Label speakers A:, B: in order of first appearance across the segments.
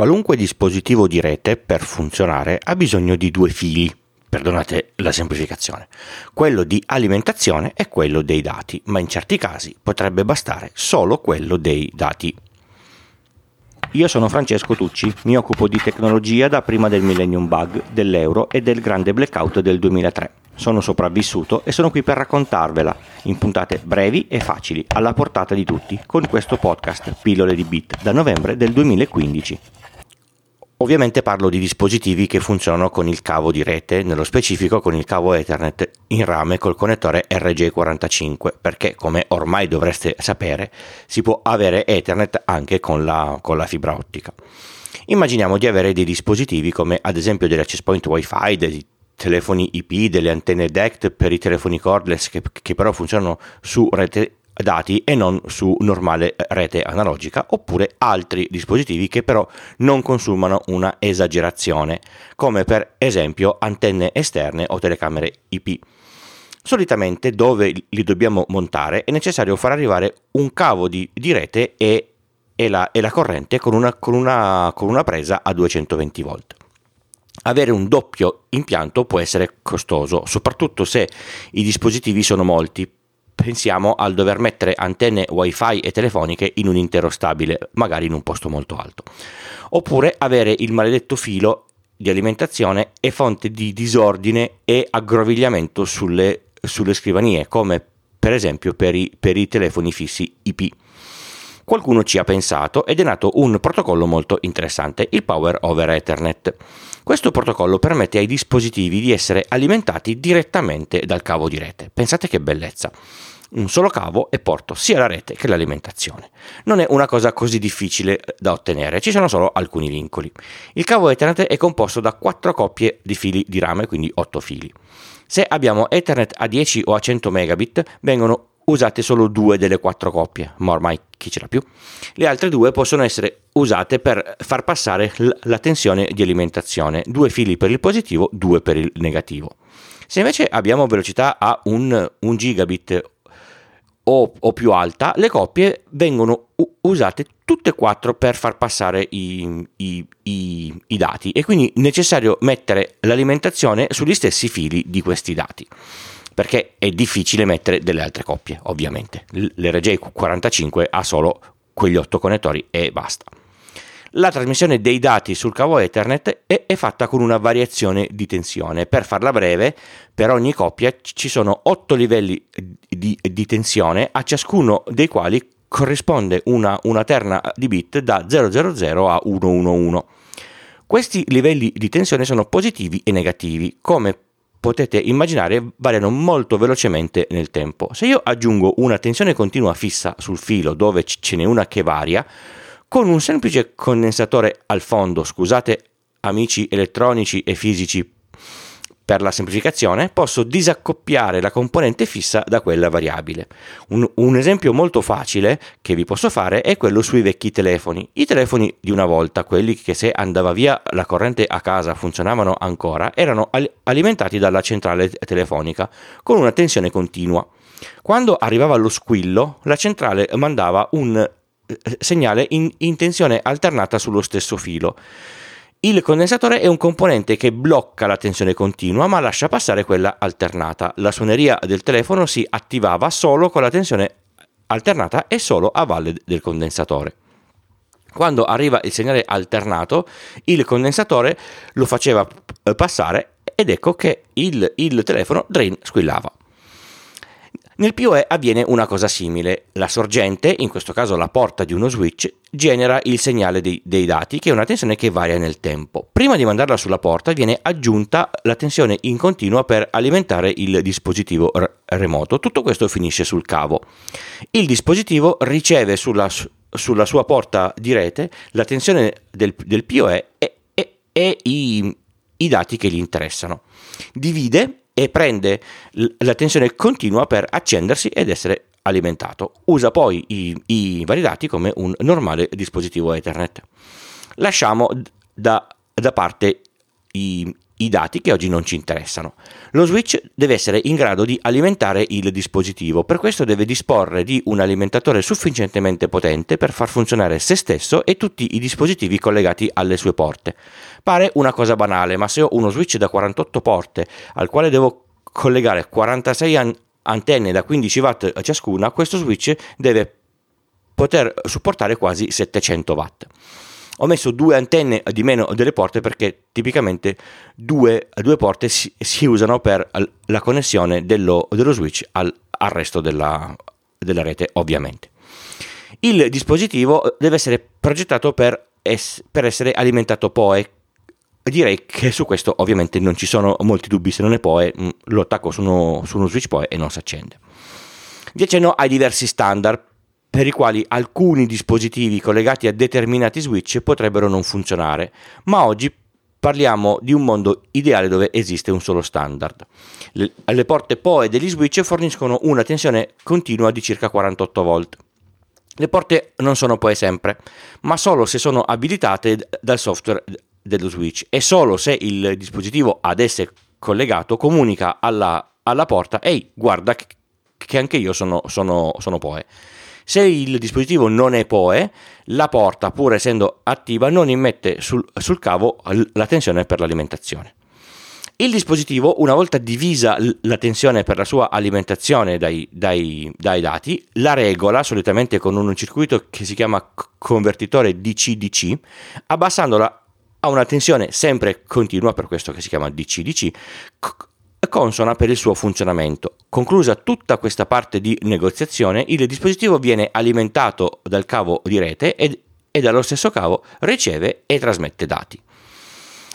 A: Qualunque dispositivo di rete per funzionare ha bisogno di due fili, perdonate la semplificazione, quello di alimentazione e quello dei dati, ma in certi casi potrebbe bastare solo quello dei dati. Io sono Francesco Tucci, mi occupo di tecnologia da prima del Millennium Bug, dell'euro e del grande blackout del 2003. Sono sopravvissuto e sono qui per raccontarvela in puntate brevi e facili, alla portata di tutti, con questo podcast Pillole di Bit da novembre del 2015. Ovviamente parlo di dispositivi che funzionano con il cavo di rete, nello specifico con il cavo Ethernet in rame col connettore RJ45, perché come ormai dovreste sapere si può avere Ethernet anche con la, con la fibra ottica. Immaginiamo di avere dei dispositivi come ad esempio degli access point wifi, dei telefoni IP, delle antenne DECT per i telefoni cordless che, che però funzionano su rete dati e non su normale rete analogica, oppure altri dispositivi che però non consumano una esagerazione, come per esempio antenne esterne o telecamere IP. Solitamente dove li dobbiamo montare è necessario far arrivare un cavo di, di rete e, e, la, e, la, corrente con una, con, una, con una presa a 220 volt. Avere un doppio impianto può essere costoso, soprattutto se i dispositivi sono molti, pensiamo al dover mettere antenne wifi e telefoniche in un intero stabile, magari in un posto molto alto. Oppure avere il maledetto filo di alimentazione e fonte di disordine e aggrovigliamento sulle, sulle scrivanie, come per esempio per i, per i telefoni fissi IP. Qualcuno ci ha pensato ed è nato un protocollo molto interessante, il Power over Ethernet. Questo protocollo permette ai dispositivi di essere alimentati direttamente dal cavo di rete. Pensate che bellezza! un solo cavo e porto sia la rete che l'alimentazione. Non è una cosa così difficile eh, da ottenere, ci sono solo alcuni vincoli. Il cavo Ethernet è composto da quattro coppie di fili di rame, quindi 8 fili. Se abbiamo Ethernet a 10 o a 100 megabit, vengono usate solo due delle quattro coppie, ma ormai chi ce l'ha più? Le altre due possono essere usate per far passare la tensione di alimentazione, due fili per il positivo, due per il negativo. Se invece abbiamo velocità a 1 gigabit o, o più alta, le coppie vengono usate tutte e quattro per far passare i, i, i, i dati e quindi è necessario mettere l'alimentazione sugli stessi fili di questi dati perché è difficile mettere delle altre coppie, ovviamente. L'RJ45 ha solo quegli otto connettori e basta. La trasmissione dei dati sul cavo Ethernet è, è, fatta con una variazione di tensione. Per farla breve, per ogni coppia ci sono 8 livelli di, di tensione, a ciascuno dei quali corrisponde una, una terna di bit da 000 a 111. Questi livelli di tensione sono positivi e negativi, come potete immaginare variano molto velocemente nel tempo. Se io aggiungo una tensione continua fissa sul filo dove ce n'è una che varia, con un semplice condensatore al fondo, scusate amici elettronici e fisici per la semplificazione, posso disaccoppiare la componente fissa da quella variabile. Un, un, esempio molto facile che vi posso fare è quello sui vecchi telefoni. I telefoni di una volta, quelli che se andava via la corrente a casa funzionavano ancora, erano al- alimentati dalla centrale telefonica con una tensione continua. Quando arrivava lo squillo, la centrale mandava un eh, segnale in, in tensione alternata sullo stesso filo. Il condensatore è un componente che blocca la tensione continua ma lascia passare quella alternata. La suoneria del telefono si attivava solo con la tensione alternata e solo a valle del condensatore. Quando arriva il segnale alternato, il condensatore lo faceva passare ed ecco che il, il telefono drain squillava. Nel PoE avviene una cosa simile. La sorgente, in questo caso la porta di uno switch, genera il segnale dei, dei, dati, che è una tensione che varia nel tempo. Prima di mandarla sulla porta viene aggiunta la tensione in continua per alimentare il dispositivo r- remoto. Tutto questo finisce sul cavo. Il dispositivo riceve sulla, sulla sua porta di rete la tensione del, del PoE e, e, e i, i dati che gli interessano. Divide e prende la tensione continua per accendersi ed essere alimentato. Usa poi i, i vari dati come un normale dispositivo Ethernet. Lasciamo da, da parte i, i dati che oggi non ci interessano. Lo switch deve essere in grado di alimentare il dispositivo, per questo deve disporre di un alimentatore sufficientemente potente per far funzionare se stesso e tutti i dispositivi collegati alle sue porte. Pare una cosa banale, ma se ho uno switch da 48 porte al quale devo collegare 46 an- antenne da 15 watt ciascuna, questo switch deve poter supportare quasi 700 watt. Ho messo due antenne di meno delle porte perché tipicamente due, due porte si, si, usano per la connessione dello, dello switch al, al resto della, della, rete, ovviamente. Il dispositivo deve essere progettato per, es, per essere alimentato PoE. Direi che su questo ovviamente non ci sono molti dubbi, se non è PoE mm, lo attacco su uno, su uno switch PoE e non si accende. Vi accenno ai diversi standard per i quali alcuni dispositivi collegati a determinati switch potrebbero non funzionare, ma oggi parliamo di un mondo ideale dove esiste un solo standard. Le, porte PoE degli switch forniscono una tensione continua di circa 48 volt. Le porte non sono PoE sempre, ma solo se sono abilitate dal software dello switch e solo se il dispositivo ad esse collegato comunica alla, alla porta ehi guarda che anche io sono, sono, sono PoE. Se il dispositivo non è PoE, la porta, pur essendo attiva, non immette sul, sul cavo la tensione per l'alimentazione. Il dispositivo, una volta divisa la tensione per la sua alimentazione dai, dai, dai, dati, la regola solitamente con un circuito che si chiama convertitore DC-DC, abbassandola a una tensione sempre continua, per questo che si chiama DC-DC, consona per il suo funzionamento. Conclusa tutta questa parte di negoziazione, il dispositivo viene alimentato dal cavo di rete e, e dallo stesso cavo riceve e trasmette dati.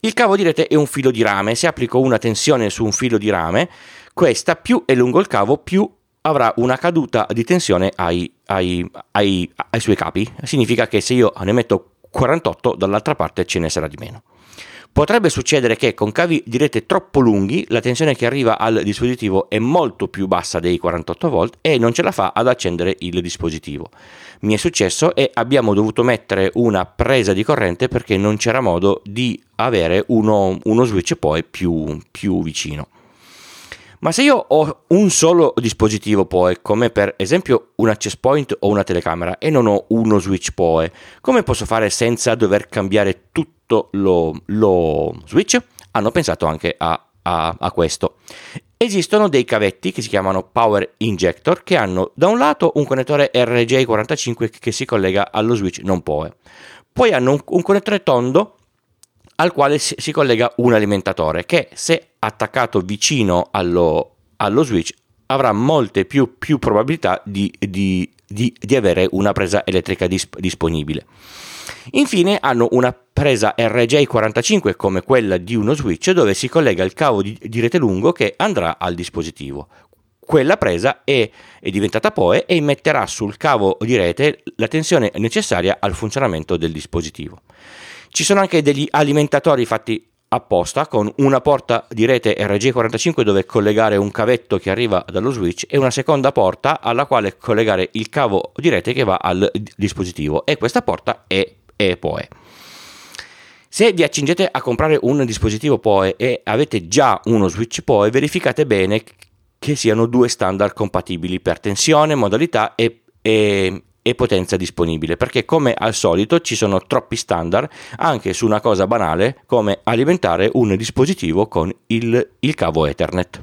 A: Il cavo di rete è un filo di rame, se applico una tensione su un filo di rame, questa più è lungo il cavo, più avrà una caduta di tensione ai, ai, ai, ai suoi capi. Significa che se io ne metto 48, dall'altra parte ce ne sarà di meno. Potrebbe succedere che con cavi di rete troppo lunghi la tensione che arriva al dispositivo è molto più bassa dei 48 volt e non ce la fa ad accendere il dispositivo. Mi è successo e abbiamo dovuto mettere una presa di corrente perché non c'era modo di avere uno, uno switch poi più, più vicino. Ma se io ho un solo dispositivo PoE, come per esempio un access point o una telecamera, e non ho uno switch PoE, come posso fare senza dover cambiare tutto lo, lo switch? Hanno pensato anche a, a, a questo. Esistono dei cavetti che si chiamano Power Injector che hanno da un lato un connettore RJ45 che si collega allo switch non PoE, poi hanno un, un connettore tondo al quale si, collega un alimentatore che se attaccato vicino allo, allo switch avrà molte più, più probabilità di, di, di, di, avere una presa elettrica disp- disponibile. Infine hanno una presa RJ45 come quella di uno switch dove si collega il cavo di, rete lungo che andrà al dispositivo. Quella presa è, è diventata PoE e immetterà sul cavo di rete la tensione necessaria al funzionamento del dispositivo. Ci sono anche degli alimentatori fatti apposta con una porta di rete RG45 dove collegare un cavetto che arriva dallo switch e una seconda porta alla quale collegare il cavo di rete che va al dispositivo e questa porta è, è PoE. Se vi accingete a comprare un dispositivo PoE e avete già uno switch PoE, verificate bene che siano due standard compatibili per tensione, modalità e, e, e potenza disponibile, perché come al solito ci sono troppi standard anche su una cosa banale come alimentare un dispositivo con il, il cavo Ethernet.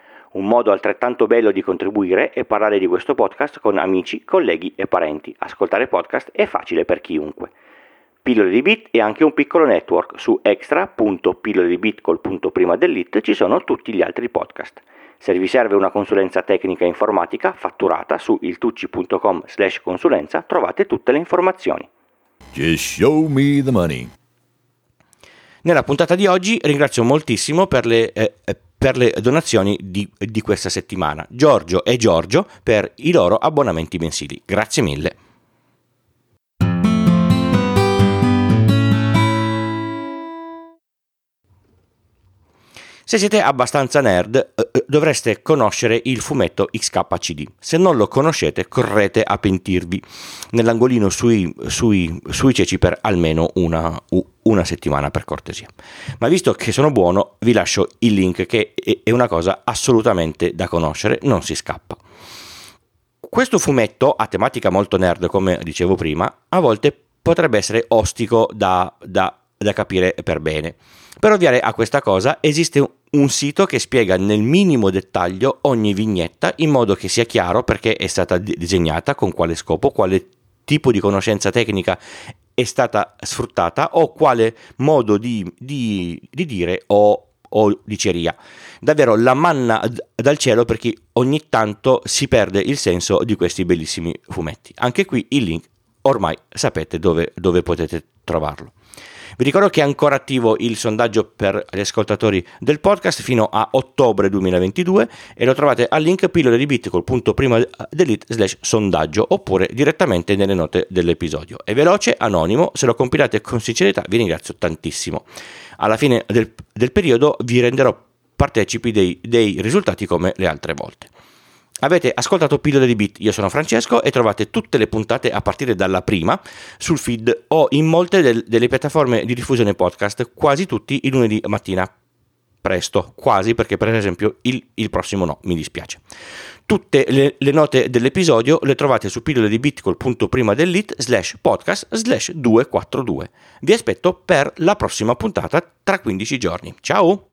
B: Un modo altrettanto bello di contribuire è parlare di questo podcast con amici, colleghi e parenti. Ascoltare podcast è facile per chiunque. Pillole di Bit è anche un piccolo network. Su extra.pillole di Bit col punto prima dell'it ci sono tutti gli altri podcast. Se vi serve una consulenza tecnica informatica fatturata su iltucci.com slash consulenza trovate tutte le informazioni.
C: Just show me the money.
A: Nella puntata di oggi ringrazio moltissimo per le, eh, per le donazioni di, di questa settimana, Giorgio e Giorgio per i loro abbonamenti mensili. Grazie mille. Se siete abbastanza nerd, eh, eh, dovreste conoscere il fumetto XKCD. Se non lo conoscete, correte a pentirvi nell'angolino sui, sui, sui ceci per almeno una, una settimana, per cortesia. Ma visto che sono buono, vi lascio il link che è una cosa assolutamente da conoscere, non si scappa. Questo fumetto, a tematica molto nerd, come dicevo prima, a volte potrebbe essere ostico da, da, da capire per bene. Per ovviare a questa cosa esiste un sito che spiega nel minimo dettaglio ogni vignetta in modo che sia chiaro perché è stata disegnata, con quale scopo, quale tipo di conoscenza tecnica è stata sfruttata o quale modo di, di, di dire o, o diceria. Davvero la manna dal cielo perché ogni tanto si perde il senso di questi bellissimi fumetti. Anche qui il link ormai sapete dove, dove potete trovarlo. Vi ricordo che è ancora attivo il sondaggio per gli ascoltatori del podcast fino a ottobre 2022 e lo trovate al link pillole di bit col punto prima delete slash sondaggio oppure direttamente nelle note dell'episodio. È veloce, anonimo, se lo compilate con sincerità vi ringrazio tantissimo. Alla fine del, del periodo vi renderò partecipi dei, dei risultati come le altre volte. Avete ascoltato Pillole di Bit, io sono Francesco e trovate tutte le puntate a partire dalla prima sul feed o in molte del, delle piattaforme di diffusione podcast, quasi tutti il lunedì mattina presto, quasi perché per esempio il, il prossimo no, mi dispiace. Tutte le, le, note dell'episodio le trovate su pillole di bit col punto prima dell'it slash podcast slash 242. Vi aspetto per la prossima puntata tra 15 giorni. Ciao!